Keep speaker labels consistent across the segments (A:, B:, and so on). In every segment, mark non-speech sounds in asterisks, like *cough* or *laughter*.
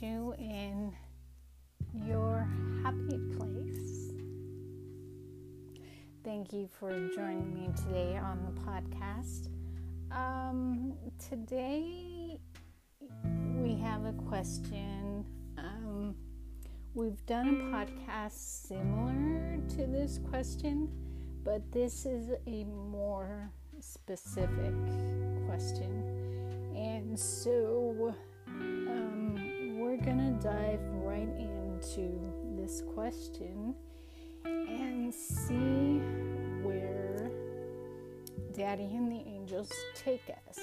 A: you in your happy place. Thank you for joining me today on the podcast. Um, today we have a question. Um, we've done a podcast similar to this question, but this is a more specific question. And so to dive right into this question and see where Daddy and the angels take us.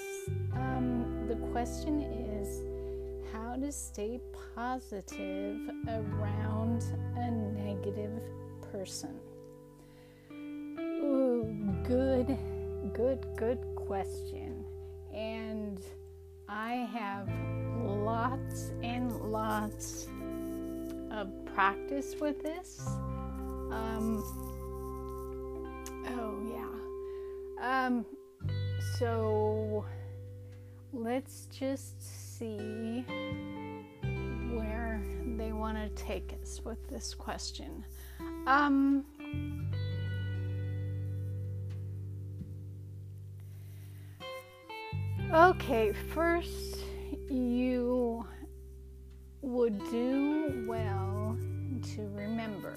A: Um, the question is how to stay positive around a negative person. Ooh, good, good, good question. And I have lots and lots of practice with this. Um, oh, yeah. Um, so let's just see where they want to take us with this question. Um, okay, first, you would do well to remember.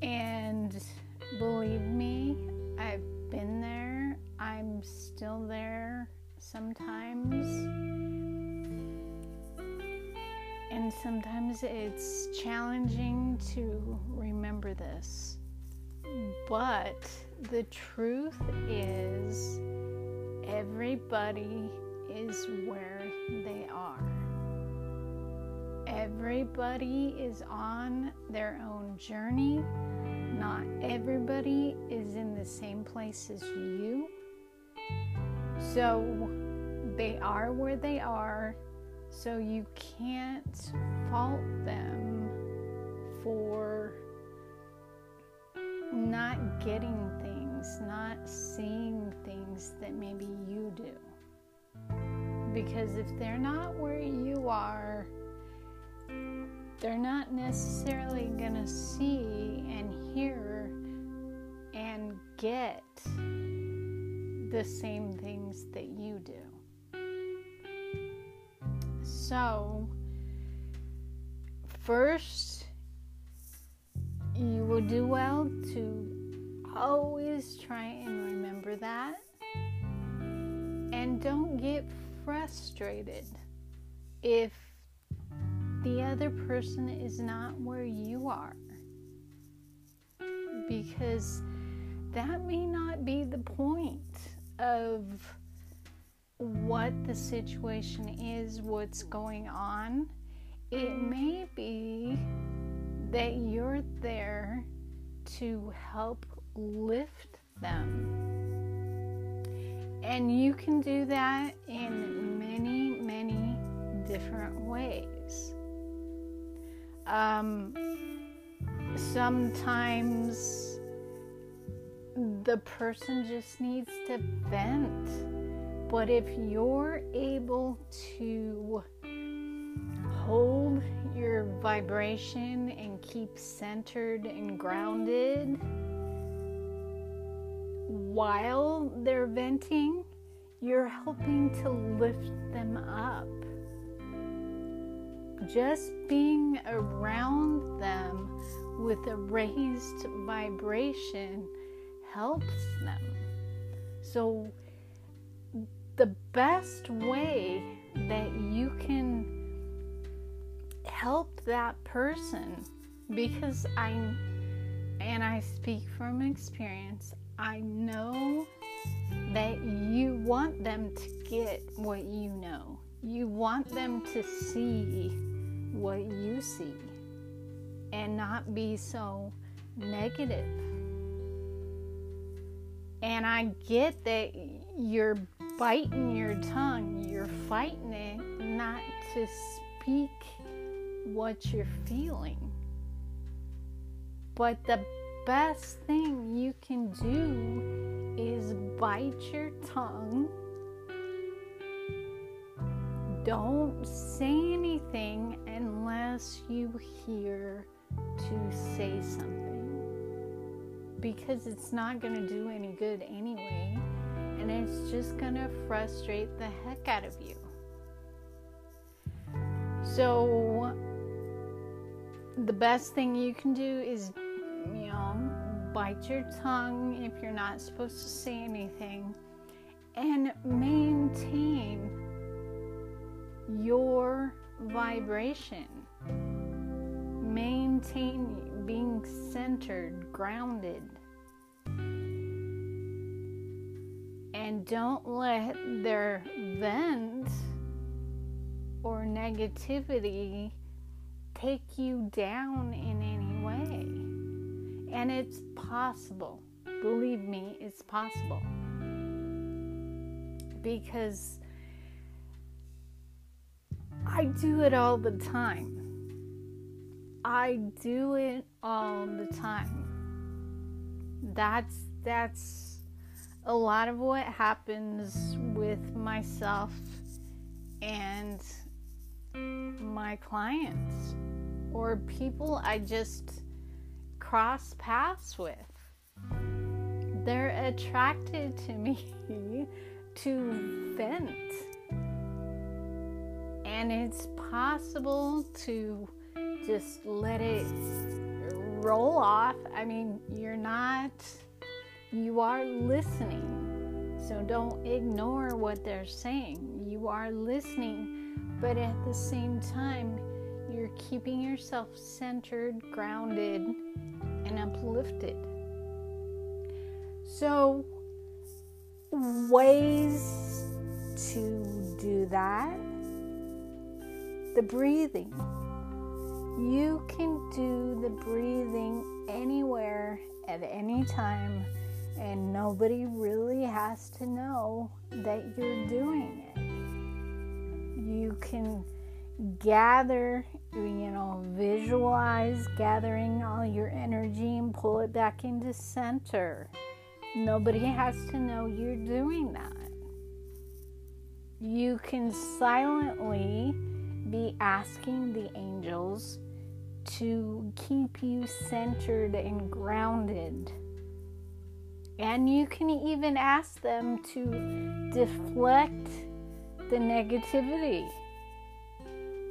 A: And believe me, I've been there, I'm still there sometimes. And sometimes it's challenging to remember this. But the truth is, everybody is where they. Everybody is on their own journey. Not everybody is in the same place as you. So they are where they are. So you can't fault them for not getting things, not seeing things that maybe you do. Because if they're not where you are, they're not necessarily going to see and hear and get the same things that you do. So, first, you will do well to always try and remember that. And don't get frustrated if the other person is not where you are. Because that may not be the point of what the situation is, what's going on. It may be that you're there to help lift them. And you can do that in many, many different ways. Um, sometimes the person just needs to vent. But if you're able to hold your vibration and keep centered and grounded while they're venting, you're helping to lift them up. Just being around them with a raised vibration helps them. So, the best way that you can help that person, because I, and I speak from experience, I know that you want them to get what you know. You want them to see what you see and not be so negative. And I get that you're biting your tongue, you're fighting it not to speak what you're feeling. But the best thing you can do is bite your tongue. Don't say anything unless you hear to say something because it's not going to do any good anyway, and it's just going to frustrate the heck out of you. So, the best thing you can do is, you know, bite your tongue if you're not supposed to say anything and maintain your vibration. Maintain being centered, grounded. And don't let their vent or negativity take you down in any way. And it's possible. Believe me, it's possible. Because I do it all the time. I do it all the time. That's that's a lot of what happens with myself and my clients or people I just cross paths with. They're attracted to me *laughs* to vent. And it's possible to just let it roll off. I mean, you're not, you are listening. So don't ignore what they're saying. You are listening, but at the same time, you're keeping yourself centered, grounded, and uplifted. So, ways to do that the breathing. You can do the breathing anywhere at any time, and nobody really has to know that you're doing it. You can gather, you know, visualize gathering all your energy and pull it back into center. Nobody has to know you're doing that. You can silently be asking the angels to keep you centered and grounded. And you can even ask them to deflect the negativity.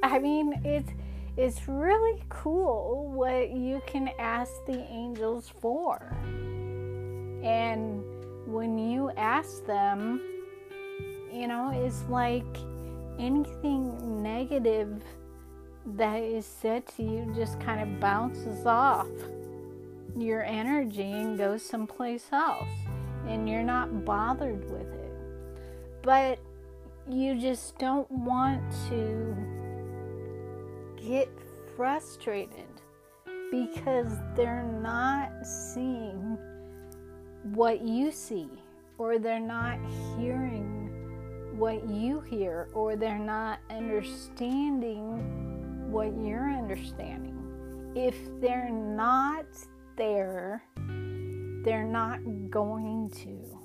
A: I mean, it's it's really cool what you can ask the angels for. And when you ask them, you know, it's like anything negative that is said to you just kind of bounces off your energy and goes someplace else, and you're not bothered with it. But you just don't want to get frustrated because they're not seeing what you see, or they're not hearing what you hear, or they're not understanding what you're understanding. If they're not there, they're not going to.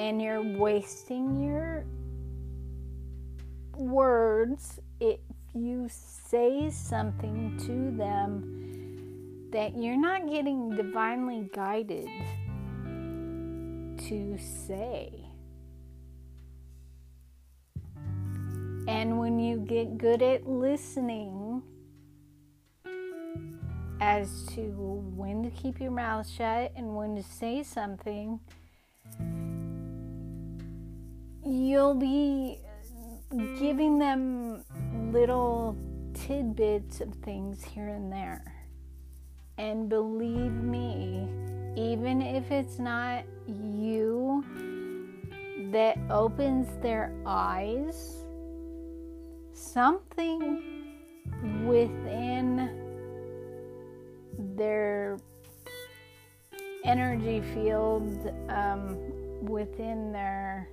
A: And you're wasting your words if you say something to them that you're not getting divinely guided to say. And when you get good at listening as to when to keep your mouth shut and when to say something, you'll be giving them little tidbits of things here and there. And believe me, even if it's not you that opens their eyes something within their energy field, um, within their,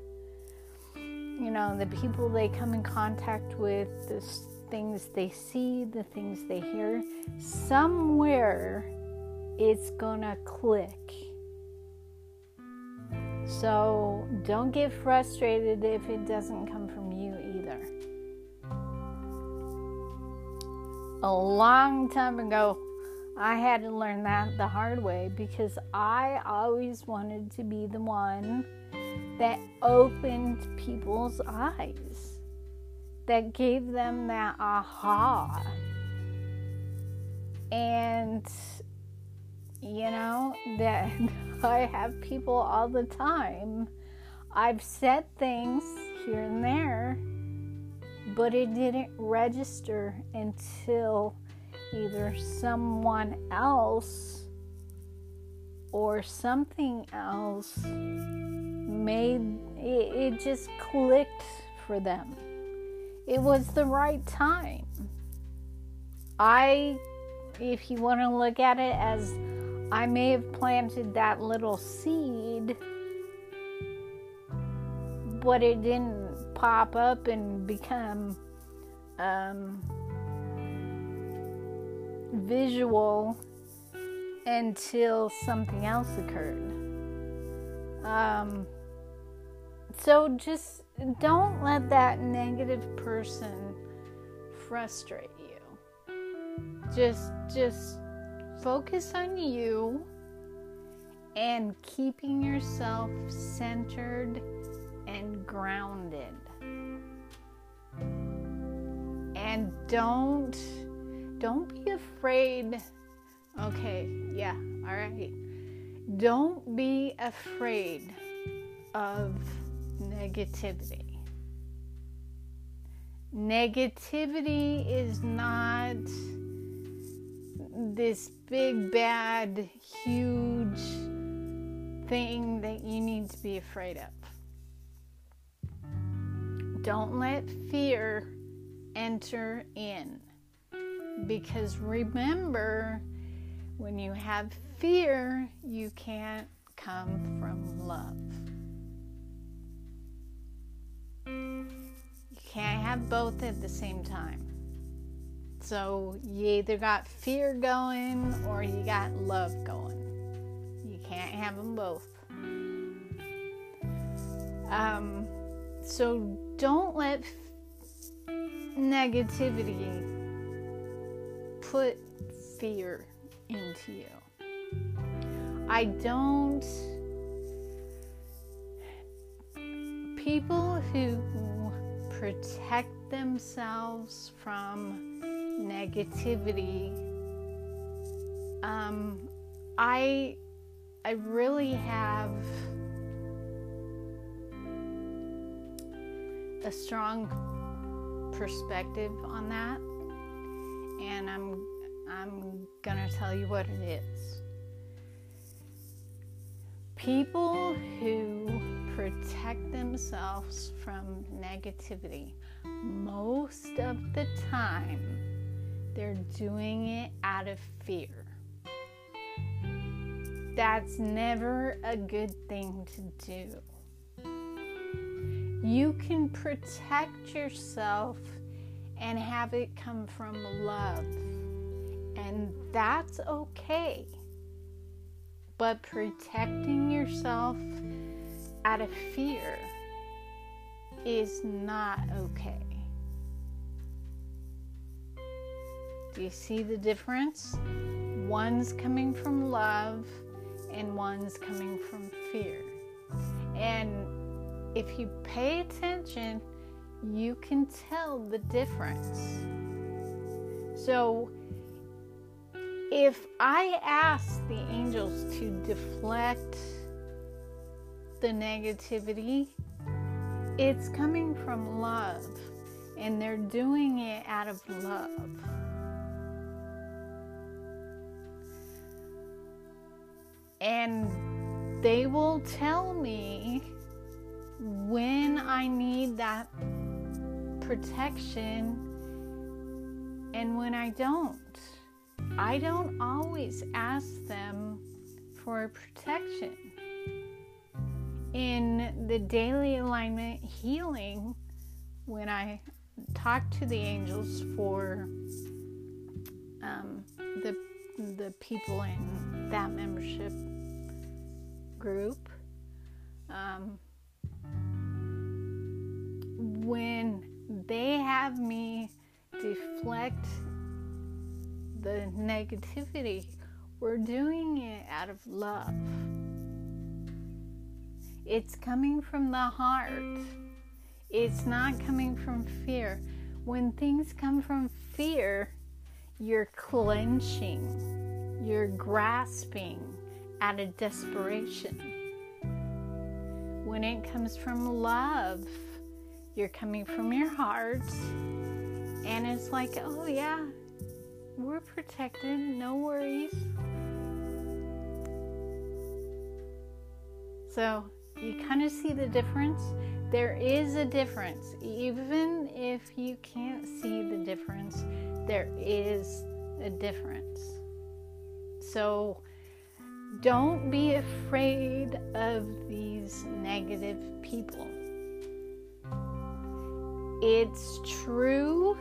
A: you know, the people they come in contact with, the things they see, the things they hear, somewhere it's gonna click. So don't get frustrated if it doesn't come from A long time ago, I had to learn that the hard way because I always wanted to be the one that opened people's eyes, that gave them that aha. And, you know, that *laughs* I have people all the time. I've said things here and there, but it didn't register until either someone else or something else made it, it just clicked for them. It was the right time. I, if you want to look at it as I may have planted that little seed, but it didn't pop up and become um, visual until something else occurred. Um, so just don't let that negative person frustrate you. Just just focus on you and keeping yourself centered and grounded. And don't don't be afraid. Okay, yeah, all right. Don't be afraid of negativity. Negativity is not this big, bad, huge thing that you need to be afraid of. Don't let fear enter in. Because remember, when you have fear, you can't come from love. You can't have both at the same time. So you either got fear going or you got love going. You can't have them both. Um, so don't let f- negativity put fear into you. I don't. People who protect themselves from negativity, um, I I really have a strong perspective on that and I'm I'm going to tell you what it is. People who protect themselves from negativity most of the time they're doing it out of fear. That's never a good thing to do. You can protect yourself and have it come from love. And that's okay. But protecting yourself out of fear is not okay. Do you see the difference? One's coming from love and one's coming from fear. And if you pay attention, you can tell the difference. So, if I ask the angels to deflect the negativity, it's coming from love, and they're doing it out of love. And they will tell me when I need that protection and when I don't. I don't always ask them for protection. In the daily alignment healing, when I talk to the angels for um, the the people in that membership group, um, when they have me deflect the negativity, we're doing it out of love. It's coming from the heart. It's not coming from fear. When things come from fear, you're clenching, you're grasping out of desperation. When it comes from love, you're coming from your heart, and it's like, oh, yeah, we're protected, no worries. So, you kind of see the difference. There is a difference. Even if you can't see the difference, there is a difference. So don't be afraid of these negative people. It's true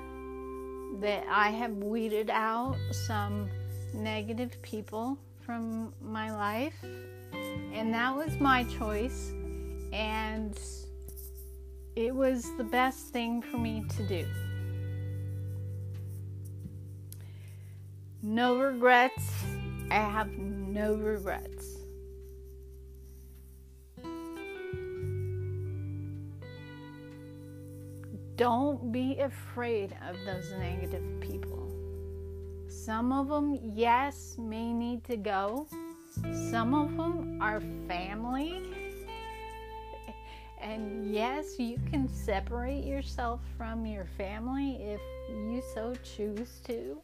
A: that I have weeded out some negative people from my life and that was my choice, and it was the best thing for me to do. No regrets. I have no regrets. Don't be afraid of those negative people. Some of them, yes, may need to go some of them are family. *laughs* And yes, you can separate yourself from your family if you so choose to,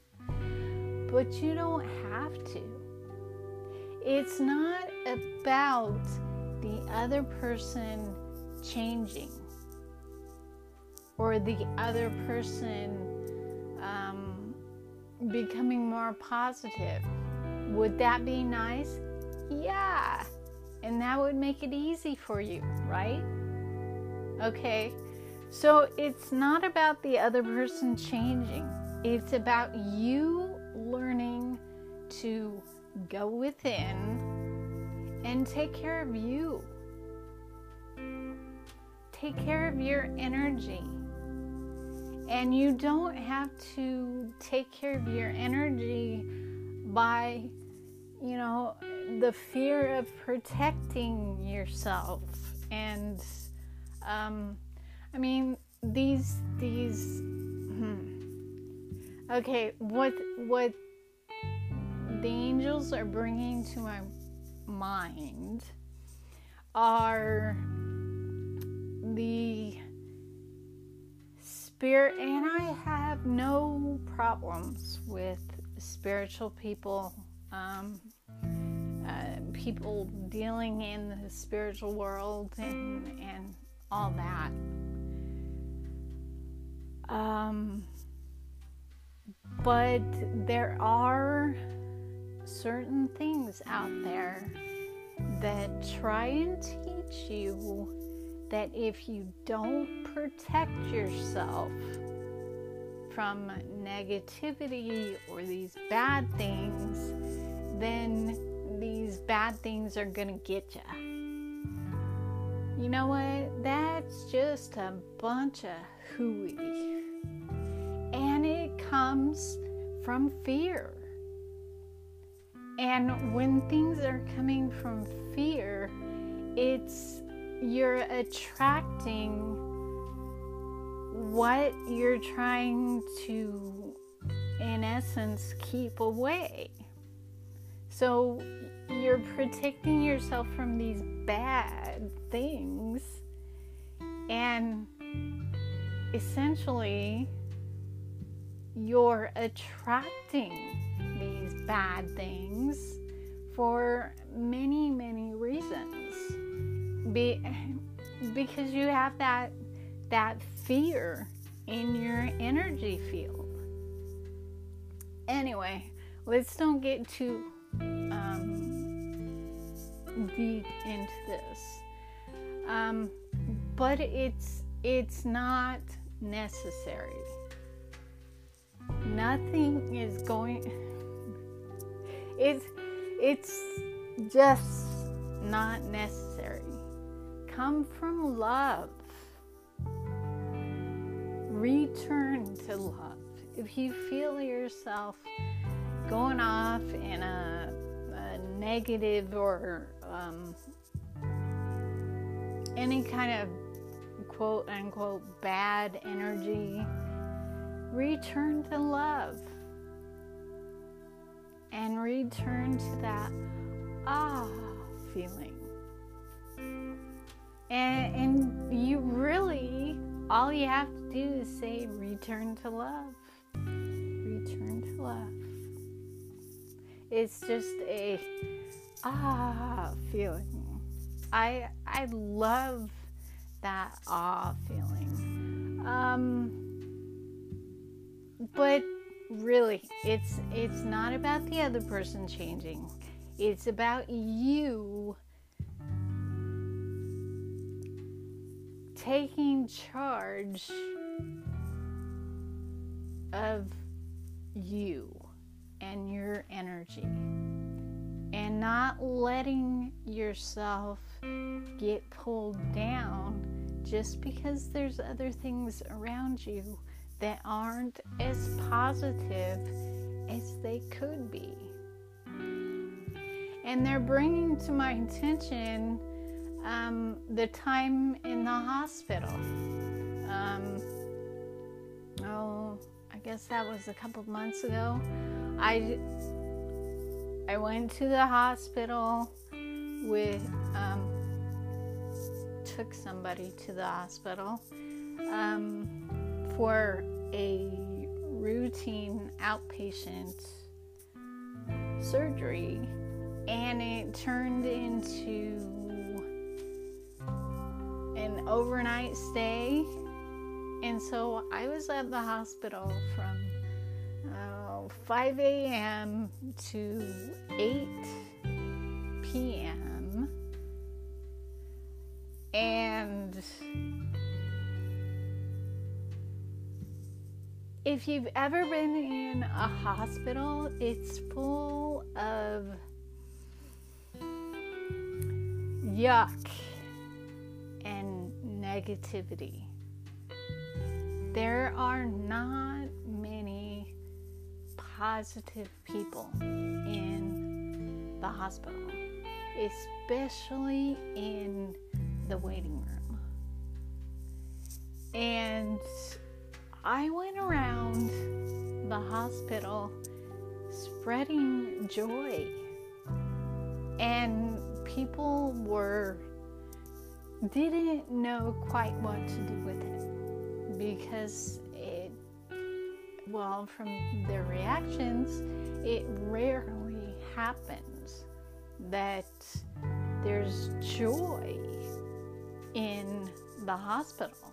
A: but you don't have to. It's not about the other person changing or the other person um, becoming more positive would that be nice? Yeah. And that would make it easy for you, right? Okay. So it's not about the other person changing, it's about you learning to go within and take care of you. Take care of your energy. And you don't have to take care of your energy by, you know, the fear of protecting yourself. And, um, I mean, these, these, hmm. okay, what, what the angels are bringing to my mind are the spirit, and I have no problems with spiritual people, um, uh, people dealing in the spiritual world, and, and all that. Um, but there are certain things out there that try and teach you that if you don't protect yourself, from negativity or these bad things, then these bad things are going to get you. You know what? That's just a bunch of hooey. And it comes from fear. And when things are coming from fear, it's you're attracting what you're trying to, in essence, keep away. So you're protecting yourself from these bad things, and essentially, you're attracting these bad things for many, many reasons. Be, because you have that that fear in your energy field. Anyway, let's don't get too um, deep into this. Um, but it's it's not necessary. Nothing is going. It's it's just not necessary. Come from love. Return to love. If you feel yourself going off in a, a negative or um, any kind of quote unquote bad energy, return to love and return to that ah feeling. And, and you really, all you have to do is say, return to love. Return to love. It's just a ah feeling. I I love that awe feeling. Um, but really, it's it's not about the other person changing. It's about you taking charge of you and your energy and not letting yourself get pulled down just because there's other things around you that aren't as positive as they could be. And they're bringing to my attention um, the time in the hospital. Um, oh, I guess that was a couple months ago. I I went to the hospital with um, took somebody to the hospital um, for a routine outpatient surgery, and it turned into an overnight stay. And so I was at the hospital from uh, 5 a.m. to 8 p.m. And if you've ever been in a hospital, it's full of yuck and negativity. There are not many positive people in the hospital, especially in the waiting room. And I went around the hospital spreading joy, and people were didn't know quite what to do with it because it well from their reactions it rarely happens that there's joy in the hospital.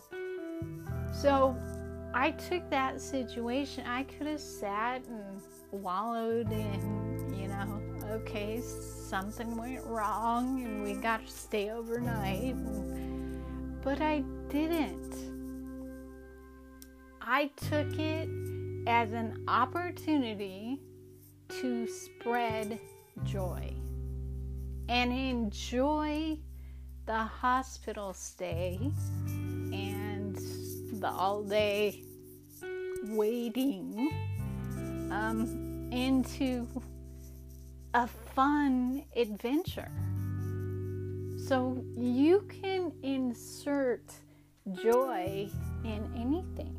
A: So I took that situation, I could have sat and wallowed in, okay, something went wrong and we got to stay overnight. But I didn't. I took it as an opportunity to spread joy and enjoy the hospital stay and the all day waiting um, into a fun adventure. So you can insert joy in anything.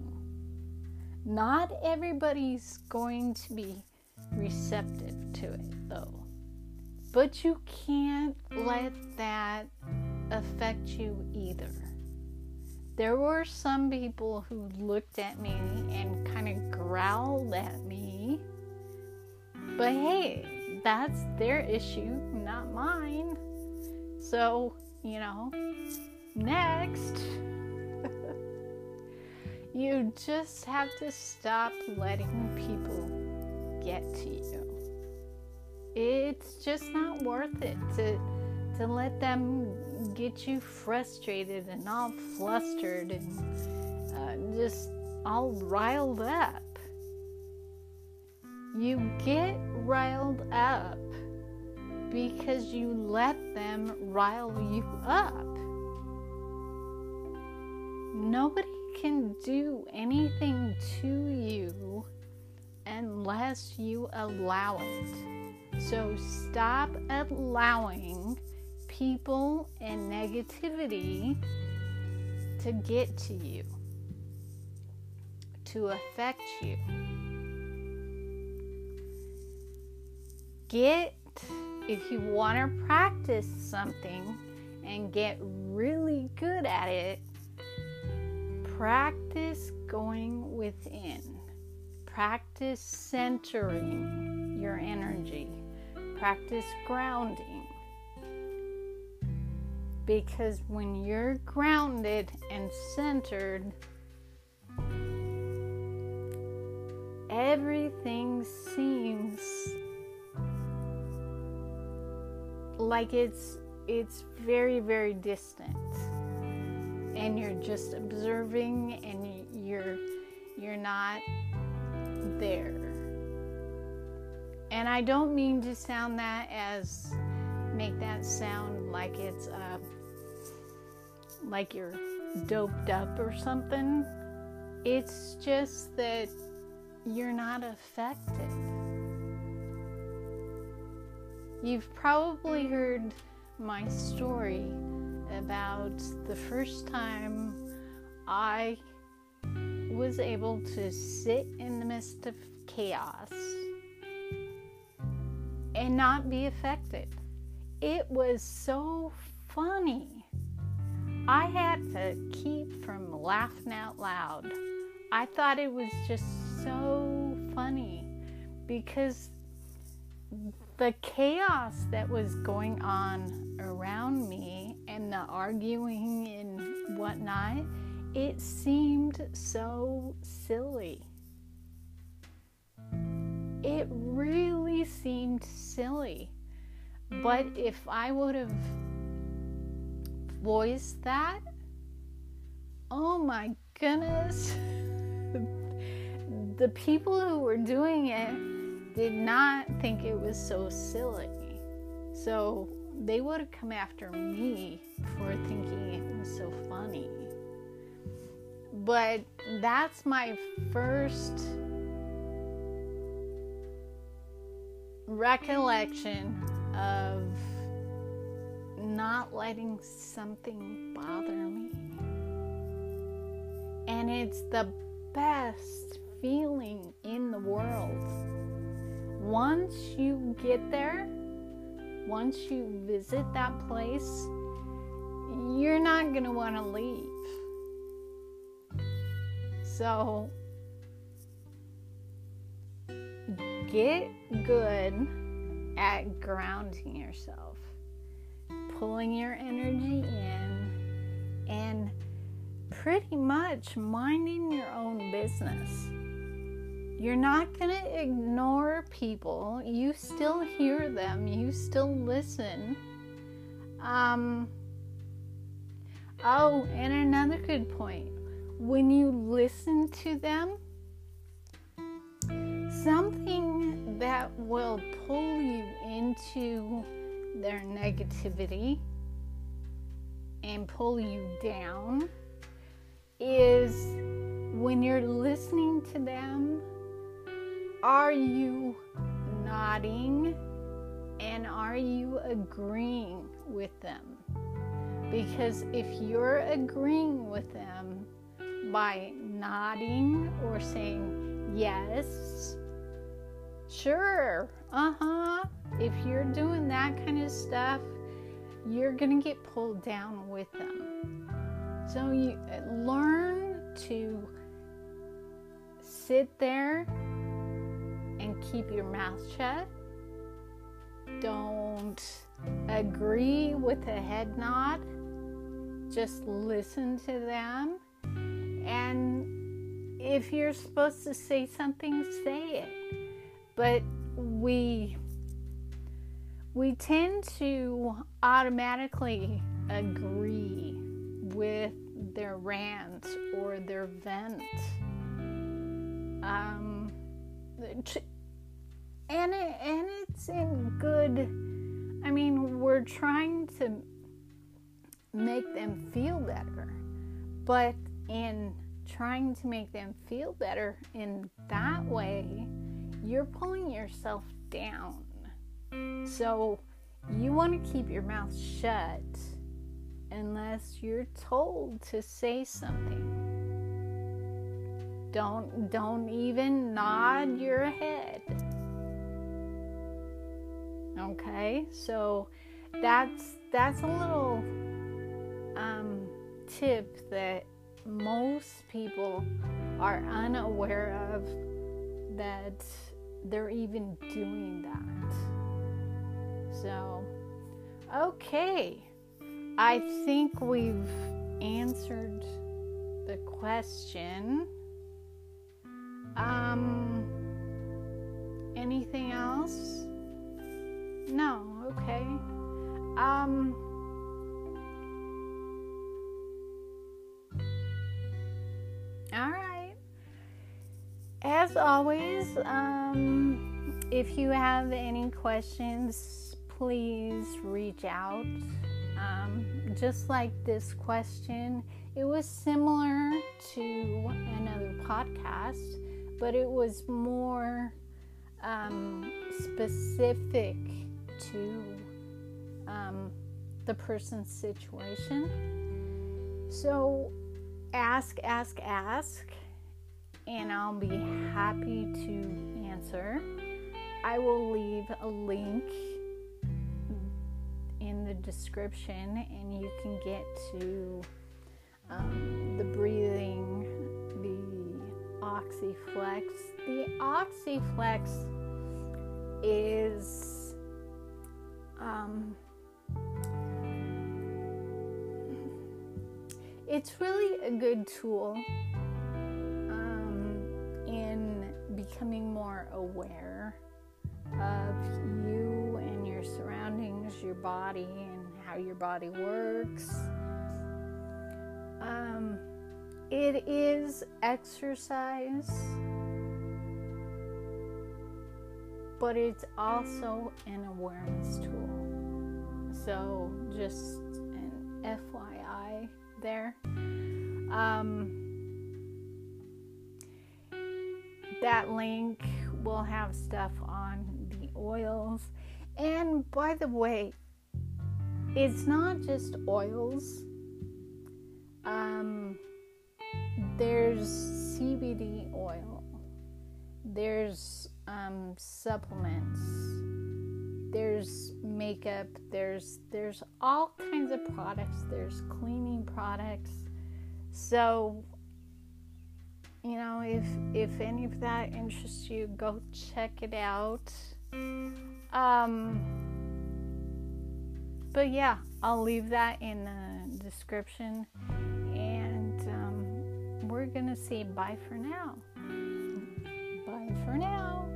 A: Not everybody's going to be receptive to it though. But you can't let that affect you either. There were some people who looked at me and kind of growled at me. But hey, that's their issue, not mine. So, you know, next, *laughs* you just have to stop letting people get to you. It's just not worth it to to let them get you frustrated and all flustered and uh, just all riled up. You get riled up because you let them rile you up. nobody can do anything to you unless you allow it. So stop allowing people and negativity to get to you, to affect you. Get, if you want to practice something and get really good at it, practice going within. Practice centering your energy. Practice grounding. Because when you're grounded and centered, everything seems like it's it's very very distant. And you're just observing and you're you're not there. And i don't mean to sound that as make that sound like it's uh, like you're doped up or something. It's just that you're not affected You've probably heard my story about the first time I was able to sit in the midst of chaos and not be affected. It was so funny. I had to keep from laughing out loud. I thought it was just so funny because the chaos that was going on around me and the arguing and whatnot, it seemed so silly. It really seemed silly. But if I would have voiced that, oh my goodness, *laughs* the people who were doing it did not think it was so silly. So they would have come after me for thinking it was so funny. But that's my first recollection of not letting something bother me. And it's the best feeling in the world once you get there, once you visit that place, you're not going to want to leave. So, get good at grounding yourself, pulling your energy in, and pretty much minding your own business. You're not going to ignore people. You still hear them, you still listen. Um, oh, and another good point when you listen to them, something that will pull you into their negativity and pull you down is when you're listening to them are you nodding and are you agreeing with them? Because if you're agreeing with them by nodding or saying yes, sure, uh huh, if you're doing that kind of stuff, you're going to get pulled down with them. So you learn to sit there and keep your mouth shut. Don't agree with a head nod. Just listen to them. And if you're supposed to say something, say it. But we we tend to automatically agree with their rant or their vent. Um, and it, and it's in good i mean we're trying to make them feel better but in trying to make them feel better in that way, you're pulling yourself down. So you want to keep your mouth shut unless you're told to say something. Don't don't even nod your head. Okay? So that's that's a little um, tip that most people are unaware of that they're even doing that. So, okay. I think we've answered the question. Um, anything else? No, okay. Um, all right. As always, um, if you have any questions, please reach out. Um, just like this question, it was similar to another podcast, but it was more um, specific to um, the person's situation. So ask, ask, ask, and I'll be happy to answer. I will leave a link in the description, and you can get to um, the breathing, the Oxyflex. The Oxyflex is um, it's really a good tool um, in becoming more aware of you and your surroundings, your body, and how your body works. Um, it is exercise, but it's also an awareness tool. So, just an FYI there. Um, that link will have stuff on the oils. And by the way, it's not just oils. Um, there's CBD oil. There's um, supplements. There's makeup. There's there's all kinds of products. There's cleaning products. So you know, if if any of that interests you, go check it out. Um, but yeah, I'll leave that in the description, and um, we're gonna say bye for now for now.